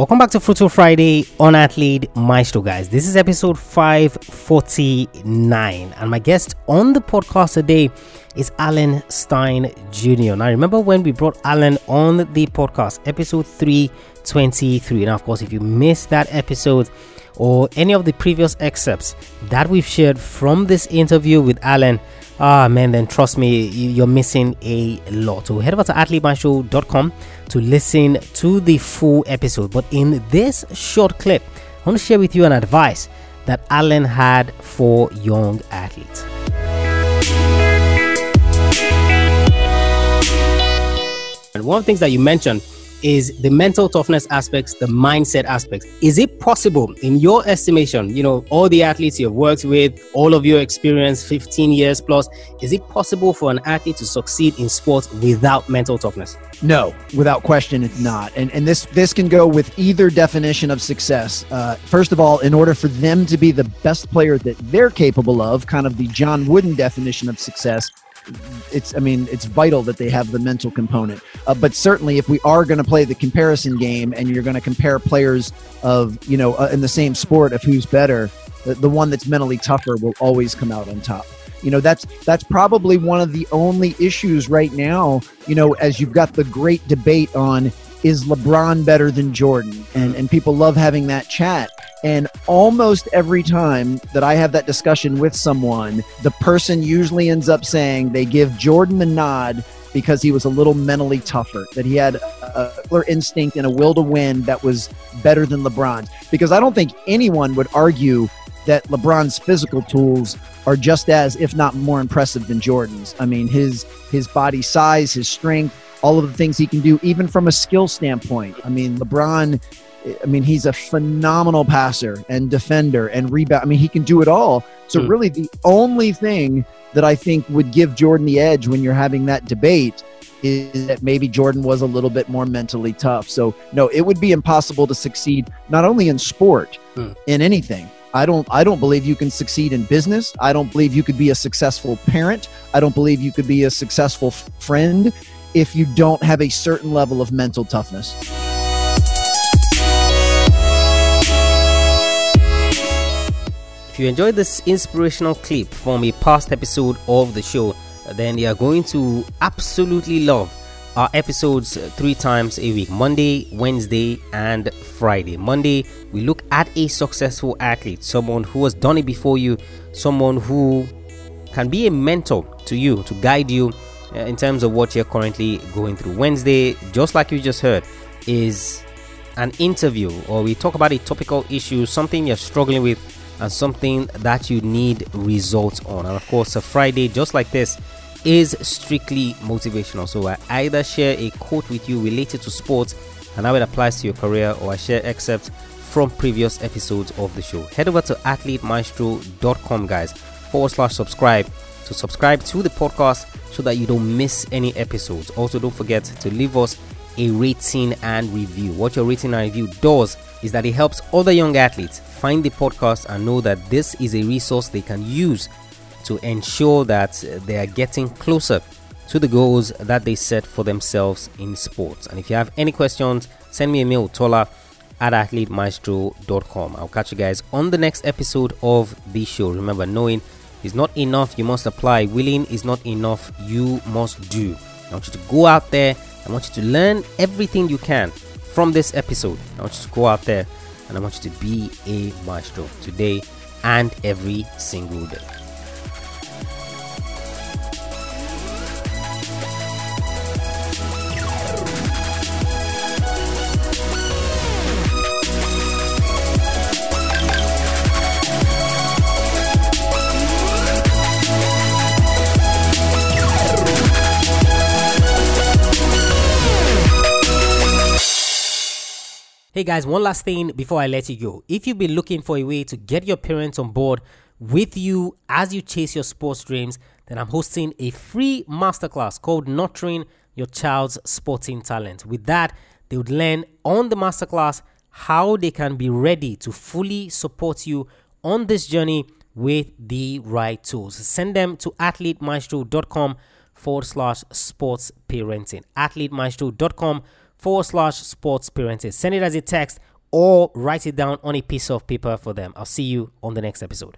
Welcome back to Fruitful Friday on Athlete Maestro, guys. This is episode 549, and my guest on the podcast today is Alan Stein Jr. Now, remember when we brought Alan on the podcast, episode 323. Now, of course, if you missed that episode or any of the previous excerpts that we've shared from this interview with Alan, ah man, then trust me, you're missing a lot. So head over to athletemaestro.com to listen to the full episode. But in this short clip, I want to share with you an advice that Alan had for young athletes. And one of the things that you mentioned is the mental toughness aspects, the mindset aspects. Is it possible, in your estimation, you know, all the athletes you've worked with, all of your experience, 15 years plus, is it possible for an athlete to succeed in sports without mental toughness? No, without question, it's not. And and this this can go with either definition of success. Uh, first of all, in order for them to be the best player that they're capable of, kind of the John Wooden definition of success, it's i mean it's vital that they have the mental component. Uh, but certainly if we are going to play the comparison game and you're going to compare players of you know uh, in the same sport of who's better the, the one that's mentally tougher will always come out on top. You know that's that's probably one of the only issues right now you know as you've got the great debate on is lebron better than jordan? And and people love having that chat and almost every time that I have that discussion with someone, the person usually ends up saying they give Jordan the nod because he was a little mentally tougher, that he had a killer instinct and a will to win that was better than LeBron's. Because I don't think anyone would argue that LeBron's physical tools are just as, if not more impressive than Jordan's. I mean, his his body size, his strength, all of the things he can do, even from a skill standpoint. I mean, LeBron I mean, he's a phenomenal passer and defender and rebound. I mean, he can do it all. So, mm. really, the only thing that I think would give Jordan the edge when you're having that debate is that maybe Jordan was a little bit more mentally tough. So, no, it would be impossible to succeed not only in sport, mm. in anything. I don't I don't believe you can succeed in business. I don't believe you could be a successful parent. I don't believe you could be a successful f- friend if you don't have a certain level of mental toughness. You enjoyed this inspirational clip from a past episode of the show, then you are going to absolutely love our episodes three times a week Monday, Wednesday, and Friday. Monday, we look at a successful athlete, someone who has done it before you, someone who can be a mentor to you, to guide you uh, in terms of what you're currently going through. Wednesday, just like you just heard, is an interview or we talk about a topical issue, something you're struggling with and something that you need results on. And of course, a Friday just like this is strictly motivational. So I either share a quote with you related to sports and how it applies to your career, or I share excerpts from previous episodes of the show. Head over to athletemaestro.com, guys, forward slash subscribe to subscribe to the podcast so that you don't miss any episodes. Also, don't forget to leave us a rating and review. What your rating and review does is that it helps other young athletes find the podcast and know that this is a resource they can use to ensure that uh, they are getting closer to the goals that they set for themselves in sports. And if you have any questions, send me a mail, tola at athletemaestro.com. I'll catch you guys on the next episode of the show. Remember, knowing is not enough, you must apply. Willing is not enough, you must do. I want you to go out there I want you to learn everything you can from this episode. I want you to go out there and I want you to be a maestro today and every single day. Hey guys, one last thing before I let you go. If you've been looking for a way to get your parents on board with you as you chase your sports dreams, then I'm hosting a free masterclass called Nurturing Your Child's Sporting Talent. With that, they would learn on the masterclass how they can be ready to fully support you on this journey with the right tools. Send them to athletemaestro.com forward slash sports parenting. Athletemaestro.com forward slash sports parenting. Send it as a text or write it down on a piece of paper for them. I'll see you on the next episode.